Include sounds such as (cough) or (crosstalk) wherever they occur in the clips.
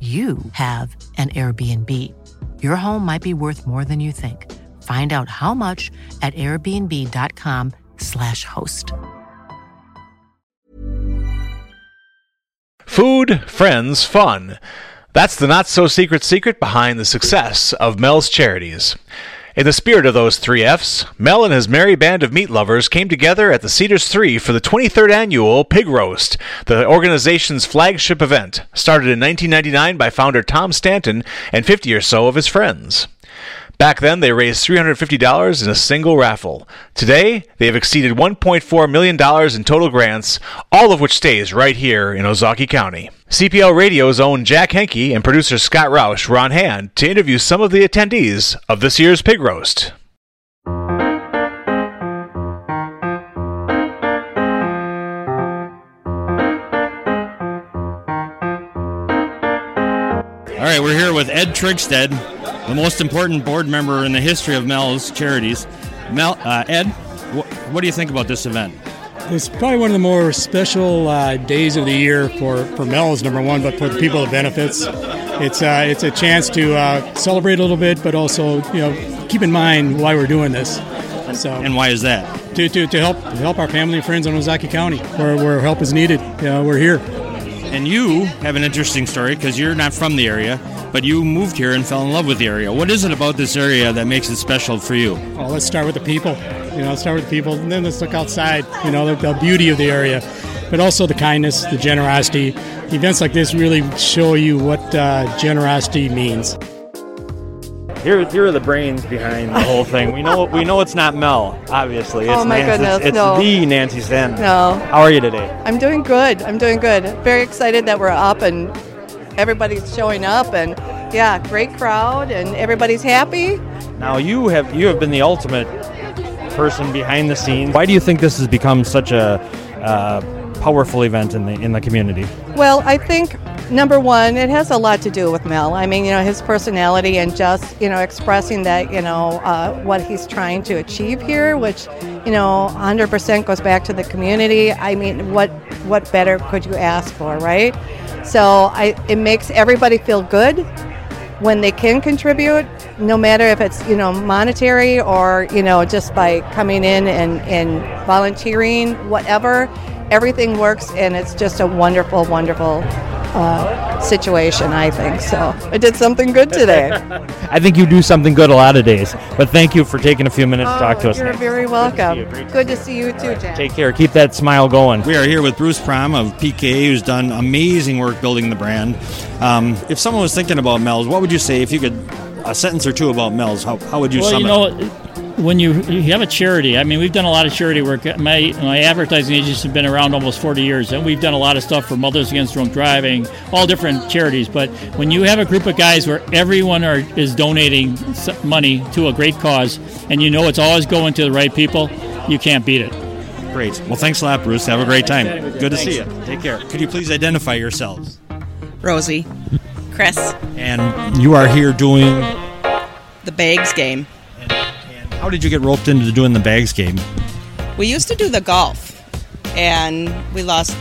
you have an Airbnb. Your home might be worth more than you think. Find out how much at airbnb.com/slash host. Food, friends, fun. That's the not so secret secret behind the success of Mel's Charities. In the spirit of those three F's, Mel and his merry band of meat lovers came together at the Cedars 3 for the 23rd annual Pig Roast, the organization's flagship event, started in 1999 by founder Tom Stanton and 50 or so of his friends. Back then, they raised $350 in a single raffle. Today, they have exceeded $1.4 million in total grants, all of which stays right here in Ozaukee County. CPL Radio's own Jack Henke and producer Scott Roush were on hand to interview some of the attendees of this year's pig roast. All right, we're here with Ed Trigstead, the most important board member in the history of Mel's Charities. Mel, uh, Ed, wh- what do you think about this event? It's probably one of the more special uh, days of the year for, for Mel's, number one, but for the people it benefits. It's, uh, it's a chance to uh, celebrate a little bit, but also you know keep in mind why we're doing this. So, And why is that? to, to, to help to help our family and friends in Ozaukee County, where, where help is needed. You know, we're here. And you have an interesting story because you're not from the area, but you moved here and fell in love with the area. What is it about this area that makes it special for you? Well, let's start with the people. You know, let's start with the people, and then let's look outside. You know, the, the beauty of the area, but also the kindness, the generosity. Events like this really show you what uh, generosity means. Here, here are the brains behind the whole thing. We know, we know it's not Mel. Obviously, it's Oh, my Nancy, goodness, It's no. the Nancy Stanton. No. How are you today? I'm doing good. I'm doing good. Very excited that we're up and everybody's showing up and yeah, great crowd and everybody's happy. Now you have you have been the ultimate person behind the scenes. Why do you think this has become such a uh, powerful event in the in the community? Well, I think number one, it has a lot to do with Mel. I mean, you know, his personality and just you know expressing that you know uh, what he's trying to achieve here, which you know 100% goes back to the community. I mean, what what better could you ask for, right? So I it makes everybody feel good when they can contribute, no matter if it's you know monetary or you know just by coming in and, and volunteering, whatever. Everything works, and it's just a wonderful, wonderful uh, situation. I think so. I did something good today. (laughs) I think you do something good a lot of days. But thank you for taking a few minutes to talk to us. You're Nancy. very welcome. Good to see you too, Jack. Take care. Keep that smile going. We are here with Bruce Prom of PK, who's done amazing work building the brand. Um, if someone was thinking about Mel's, what would you say if you could a sentence or two about Mel's? How, how would you well, sum you it? Know, when you you have a charity, I mean, we've done a lot of charity work. My my advertising agency has been around almost 40 years, and we've done a lot of stuff for Mothers Against Drunk Driving, all different charities. But when you have a group of guys where everyone are is donating money to a great cause, and you know it's always going to the right people, you can't beat it. Great. Well, thanks a lot, Bruce. Have a great time. Good to see you. Take care. Could you please identify yourselves? Rosie. Chris. And you are here doing. The bags game. How did you get roped into doing the bags game? We used to do the golf, and we lost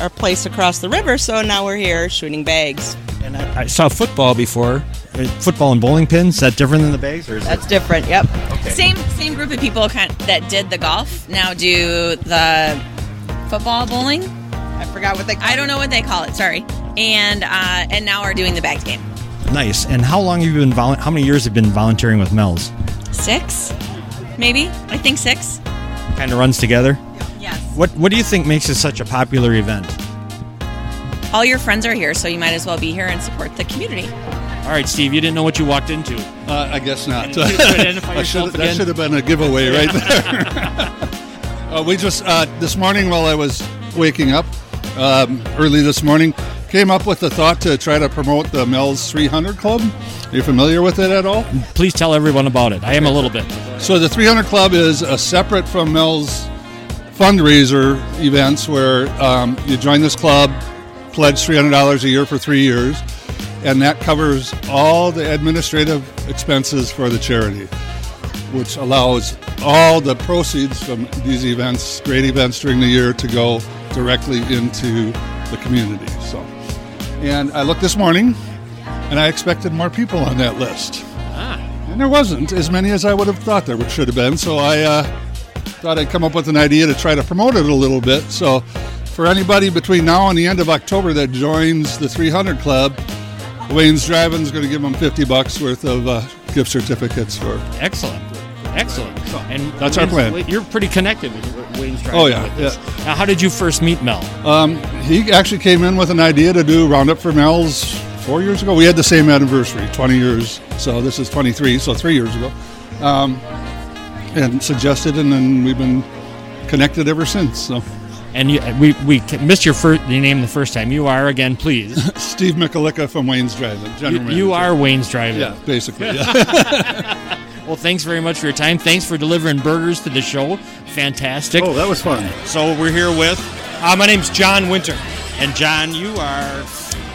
our place across the river, so now we're here shooting bags. And I, I saw football before. Uh, Football and bowling pins. Is that different than the bags, or is That's different. Yep. Same same group of people kind that did the golf now do the football bowling. I forgot what they. Call I don't know what they call it. Sorry. And uh, and now we're doing the bags game. nice? And how long have you been? Volu- how many years have you been volunteering with Mel's? Six, maybe. I think six. Kind of runs together. Yes. What What do you think makes it such a popular event? All your friends are here, so you might as well be here and support the community. All right, Steve. You didn't know what you walked into. Uh, I guess not. You (laughs) identify I yourself should- that should have been a giveaway right there. (laughs) uh, we just uh, this morning while I was waking up um, early this morning came up with the thought to try to promote the Mel's 300 Club. Are you familiar with it at all? Please tell everyone about it. I am a little bit. So the 300 Club is a separate from Mel's fundraiser events where um, you join this club, pledge $300 a year for three years, and that covers all the administrative expenses for the charity, which allows all the proceeds from these events, great events during the year, to go directly into the community. So, and I looked this morning, and I expected more people on that list. And there wasn't as many as I would have thought there should have been. So I uh, thought I'd come up with an idea to try to promote it a little bit. So for anybody between now and the end of October that joins the 300 Club, Wayne's Drive-In is going to give them 50 bucks worth of uh, gift certificates for. Excellent. Excellent. And That's our plan. You're pretty connected with Wayne's Drive-In. Oh, yeah, this. Now, how did you first meet Mel? Um, he actually came in with an idea to do Roundup for Mel's four years ago. We had the same anniversary, 20 years. So this is 23, so three years ago. Um, and suggested, and then we've been connected ever since. So. And you, we we missed your first your name the first time. You are again, please. (laughs) Steve Mikulicka from Wayne's Drive-In. you, you are Wayne's Drive-In. Yeah, basically. Yeah. (laughs) (laughs) well, thanks very much for your time. Thanks for delivering burgers to the show. Fantastic. Oh, that was fun. So we're here with. Uh, my name's John Winter. And John, you are.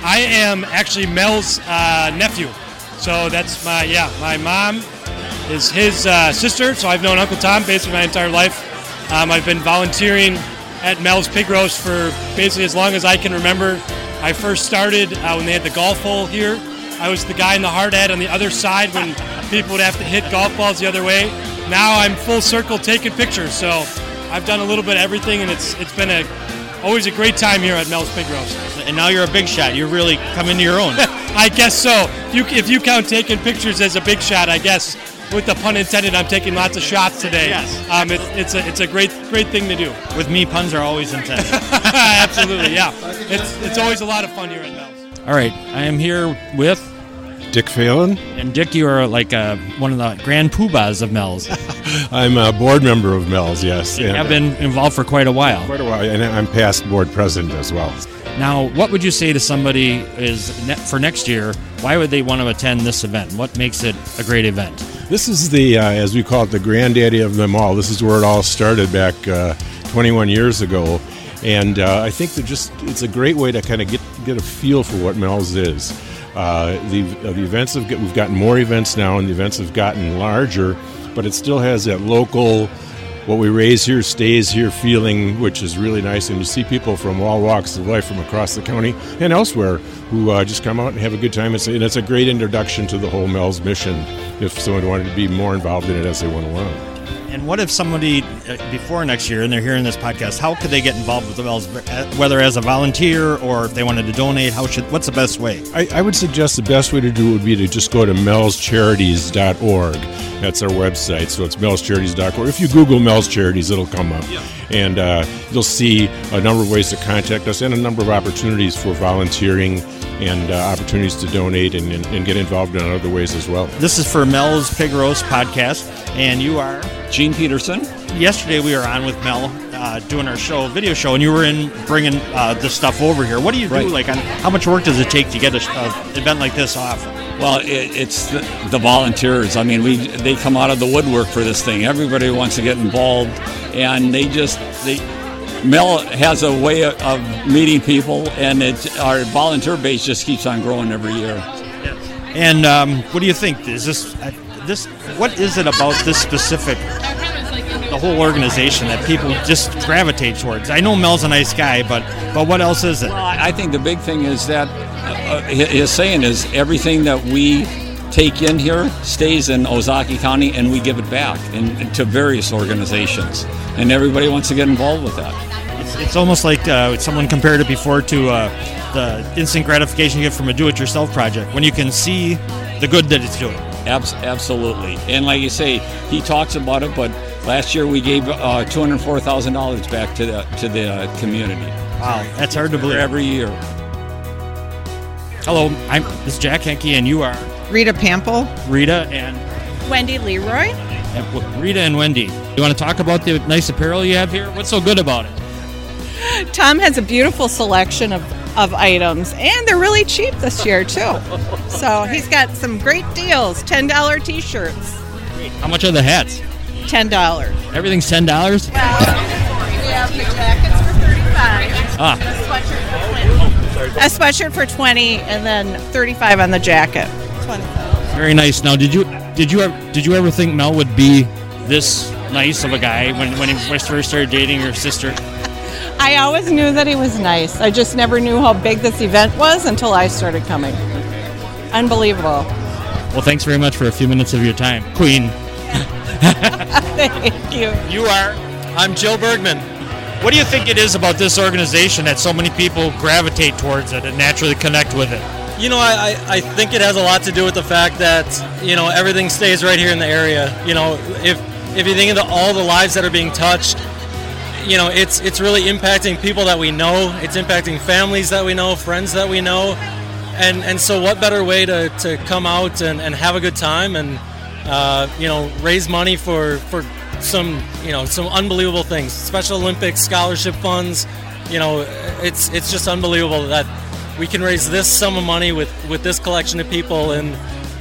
I am actually Mel's uh, nephew. So that's my yeah. My mom is his uh, sister. So I've known Uncle Tom basically my entire life. Um, I've been volunteering at Mel's Pig Roast for basically as long as I can remember. I first started uh, when they had the golf hole here. I was the guy in the hard hat on the other side when people would have to hit golf balls the other way. Now I'm full circle taking pictures. So I've done a little bit of everything, and it's it's been a always a great time here at Mel's Pig Roast. And now you're a big shot. You're really coming into your own. (laughs) I guess so. If you, if you count taking pictures as a big shot, I guess with the pun intended, I'm taking lots of shots today. Yes. Um, it, it's a it's a great great thing to do. With me, puns are always intended. (laughs) Absolutely, yeah. It's it's always a lot of fun here at Mel's. All right, I am here with Dick Phelan. And Dick, you are like uh, one of the grand poobahs of Mel's. (laughs) I'm a board member of Mel's, yes. And- have been involved for quite a while. Quite a while, and I'm past board president as well. Now, what would you say to somebody is ne- for next year? Why would they want to attend this event? What makes it a great event? This is the, uh, as we call it, the granddaddy of them all. This is where it all started back uh, 21 years ago, and uh, I think that just it's a great way to kind of get get a feel for what Mel's is. Uh, the uh, the events have we've gotten more events now, and the events have gotten larger, but it still has that local. What we raise here stays here feeling, which is really nice. And you see people from all walks of life from across the county and elsewhere who uh, just come out and have a good time. It's, and it's a great introduction to the whole Mel's mission if someone wanted to be more involved in it as they went along. And what if somebody uh, before next year and they're hearing this podcast? How could they get involved with the Mel's, uh, whether as a volunteer or if they wanted to donate? How should? What's the best way? I, I would suggest the best way to do it would be to just go to melscharities.org. That's our website. So it's melscharities.org. If you Google Mel's Charities, it'll come up. And uh, you'll see a number of ways to contact us and a number of opportunities for volunteering and uh, opportunities to donate and, and, and get involved in other ways as well. This is for Mel's Pig Roast podcast, and you are Gene Peterson. Yesterday we were on with Mel uh, doing our show, video show, and you were in bringing uh, this stuff over here. What do you Right. do? Like, on, how much work does it take to get a uh, event like this off? Well, it, it's the, the volunteers. I mean, we they come out of the woodwork for this thing. Everybody wants to get involved, and they just they Mel has a way of, of meeting people, and it, our volunteer base just keeps on growing every year. And um, what do you think? Is this uh, this? What is it about this specific, the whole organization that people just gravitate towards? I know Mel's a nice guy, but but what else is it? Well, I think the big thing is that uh, his saying is everything that we take in here stays in Ozaukee County, and we give it back in, to various organizations, and everybody wants to get involved with that. It's, it's almost like uh, someone compared it before to uh, the instant gratification you get from a do-it-yourself project when you can see the good that it's doing. Abs- absolutely, and like you say, he talks about it, but last year we gave uh, two hundred four thousand dollars back to the to the uh, community. Wow, that's hard to believe. Every year. Hello, I'm this is Jack Henke, and you are Rita Pample. Rita and Wendy Leroy. and Rita and Wendy. You want to talk about the nice apparel you have here? What's so good about it? Tom has a beautiful selection of, of items, and they're really cheap this year, too. (laughs) So he's got some great deals $10 t shirts. How much are the hats? $10. Everything's ten dollars. Well, we have the jackets for 35 Ah. A sweatshirt for 20 and then 35 on the jacket. Very nice. Now, did you did you ever did you ever think Mel would be this nice of a guy when when he first started dating your sister? I always knew that he was nice. I just never knew how big this event was until I started coming. Unbelievable. Well, thanks very much for a few minutes of your time, Queen. (laughs) Thank you. You are. I'm Jill Bergman. What do you think it is about this organization that so many people gravitate towards it and naturally connect with it? You know, I, I, think it has a lot to do with the fact that, you know, everything stays right here in the area. You know, if if you think of the, all the lives that are being touched, you know, it's it's really impacting people that we know. It's impacting families that we know, friends that we know. And and so what better way to, to come out and, and have a good time and uh, you know, raise money for, for some you know, some unbelievable things. Special Olympics scholarship funds, you know, it's it's just unbelievable that we can raise this sum of money with, with this collection of people in,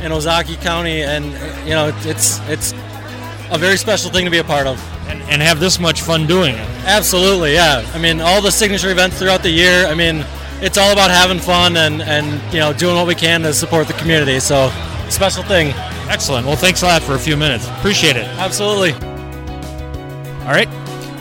in Ozaukee County, and you know it's it's a very special thing to be a part of. And, and have this much fun doing it. Absolutely, yeah. I mean, all the signature events throughout the year. I mean, it's all about having fun and and you know doing what we can to support the community. So special thing. Excellent. Well, thanks a lot for a few minutes. Appreciate it. Absolutely. All right.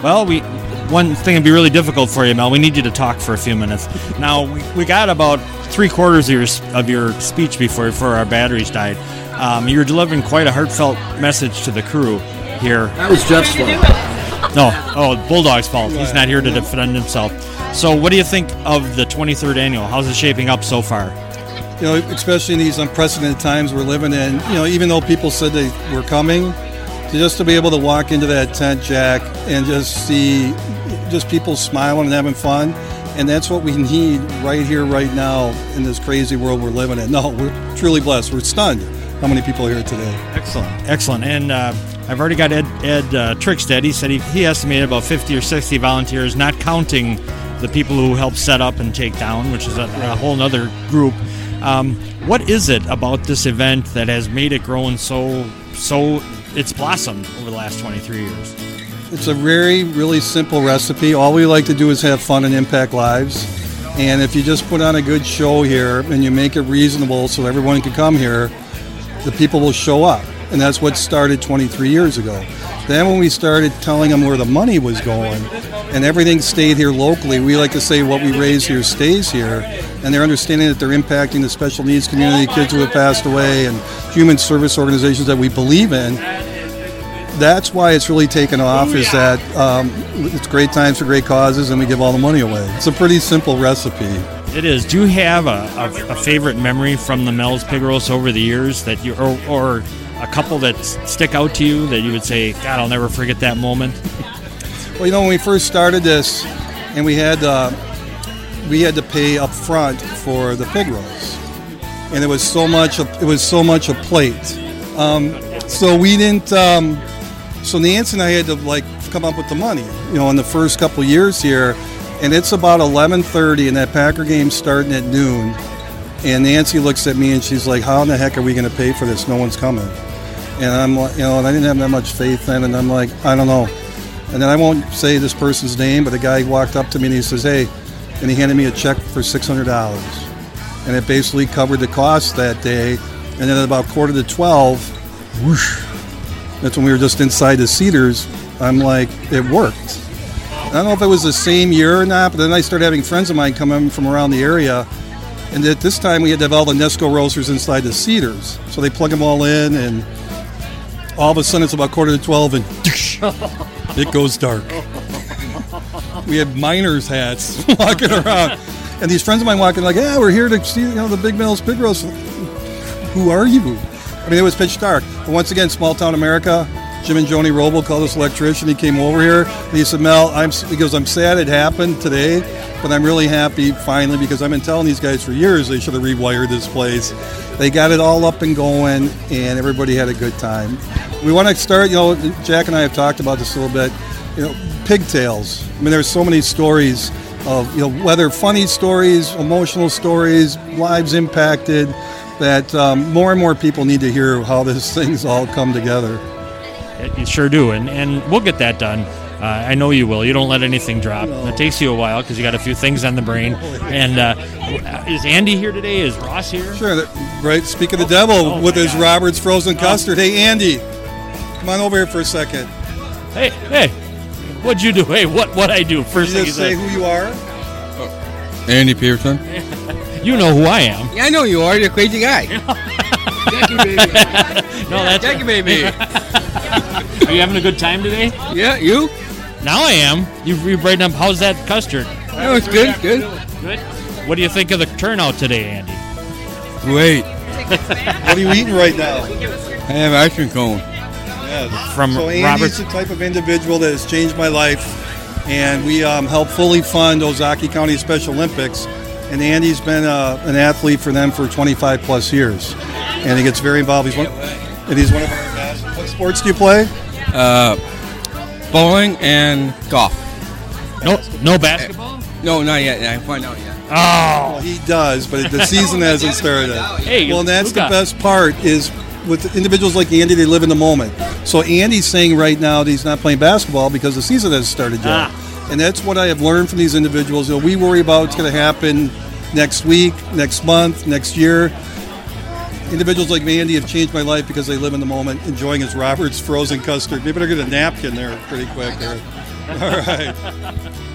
Well, we one thing would be really difficult for you, Mel. We need you to talk for a few minutes. Now we, we got about three quarters of your of your speech before before our batteries died. Um, you were delivering quite a heartfelt message to the crew here. That was Jeff's fault. No, oh, Bulldog's fault. He's not here to defend himself. So, what do you think of the 23rd annual? How's it shaping up so far? You know, especially in these unprecedented times we're living in. You know, even though people said they were coming, to just to be able to walk into that tent, Jack, and just see just people smiling and having fun, and that's what we need right here, right now, in this crazy world we're living in. No, we're truly blessed. We're stunned how many people are here today. Excellent, excellent. And uh, I've already got Ed, Ed uh, Trickstead. He said he, he estimated about 50 or 60 volunteers, not counting the people who help set up and take down, which is a, a whole other group. Um, what is it about this event that has made it grow so so it's blossomed over the last 23 years? It's a very, really simple recipe. All we like to do is have fun and impact lives. And if you just put on a good show here and you make it reasonable so everyone can come here, the people will show up. And that's what started 23 years ago. Then, when we started telling them where the money was going and everything stayed here locally, we like to say what we raise here stays here. And they're understanding that they're impacting the special needs community, kids who have passed away, and human service organizations that we believe in that's why it's really taken off is that um, it's great times for great causes and we give all the money away. It's a pretty simple recipe. It is. Do you have a, a, a favorite memory from the Mel's Pig Roast over the years that you, or, or a couple that stick out to you that you would say, God, I'll never forget that moment? (laughs) Well, you know, when we first started this and we had uh, we had to pay up front for the pig roast, and it was so much. It was so much a plate. Um, so we didn't. Um, so Nancy and I had to like come up with the money. You know, in the first couple years here, and it's about 11:30, and that Packer game's starting at noon. And Nancy looks at me and she's like, "How in the heck are we going to pay for this? No one's coming." And I'm like, you know, and I didn't have that much faith then, and I'm like, I don't know. And then I won't say this person's name, but the guy walked up to me and he says, "Hey," and he handed me a check for six hundred dollars, and it basically covered the cost that day. And then at about quarter to twelve, whoosh. That's when we were just inside the Cedars. I'm like, it worked. I don't know if it was the same year or not, but then I started having friends of mine come in from around the area. And at this time, we had to have all the Nesco roasters inside the Cedars. So they plug them all in, and all of a sudden it's about quarter to 12, and (laughs) it goes dark. We had miners' hats (laughs) walking around. And these friends of mine walking like, yeah, we're here to see you know the Big Mel's Pig Roast. Who are you? I mean, it was pitch dark. But once again, small town America. Jim and Joni Roble called us electrician. He came over here he said, Mel, I'm he goes, I'm sad it happened today, but I'm really happy finally because I've been telling these guys for years they should have rewired this place. They got it all up and going, and everybody had a good time. We want to start. You know, Jack and I have talked about this a little bit. You know, pigtails. I mean, there's so many stories of you know whether funny stories, emotional stories, lives impacted. That um, more and more people need to hear how these (laughs) thing's all come together. You sure do, and and we'll get that done. Uh, I know you will. You don't let anything drop. It takes you a while because you got a few things on the brain. (laughs) And uh, is Andy here today? Is Ross here? Sure. that- Right. Speak of the devil oh with his God. Roberts frozen custard. Hey, Andy, come on over here for a second. Hey, hey, what'd you do? Hey, what what I do? First Can thing just say said. who you are? Andy Pearson. (laughs) You know who I am. Yeah, I know you are. You're a crazy guy. (laughs) Jackie baby. No, that's Jackie baby. (laughs) Are you having a good time today? Yeah, you? Now I am. You you brighten up. How's that custard? No, it's good, good. Good. What do you think of the turnout today, Andy? Great. What are you eating right now? I have ice cream cone. Yes. From so Andy's Roberts- the type of individual that has changed my life, and we um, help fully fund Ozaukee County Special Olympics. And Andy's been uh, an athlete for them for 25 plus years, and he gets very involved. He's one, and he's one of our best. What sports do you play? Uh, bowling and golf. No, no basketball. No, not yet. I haven't out yet. Well, he does, but the season (laughs) hasn't started. Hey, well, and that's the best part is with individuals like Andy, they live in the moment. So Andy's saying right now that he's not playing basketball because the season hasn't started yet. Ah. And that's what I have learned from these individuals. You know, we worry about what's going to happen next week, next month, next year. Individuals like Andy have changed my life because they live in the moment, enjoying his Robert's frozen custard. Maybe better get a napkin there pretty quick. There. All right. (laughs)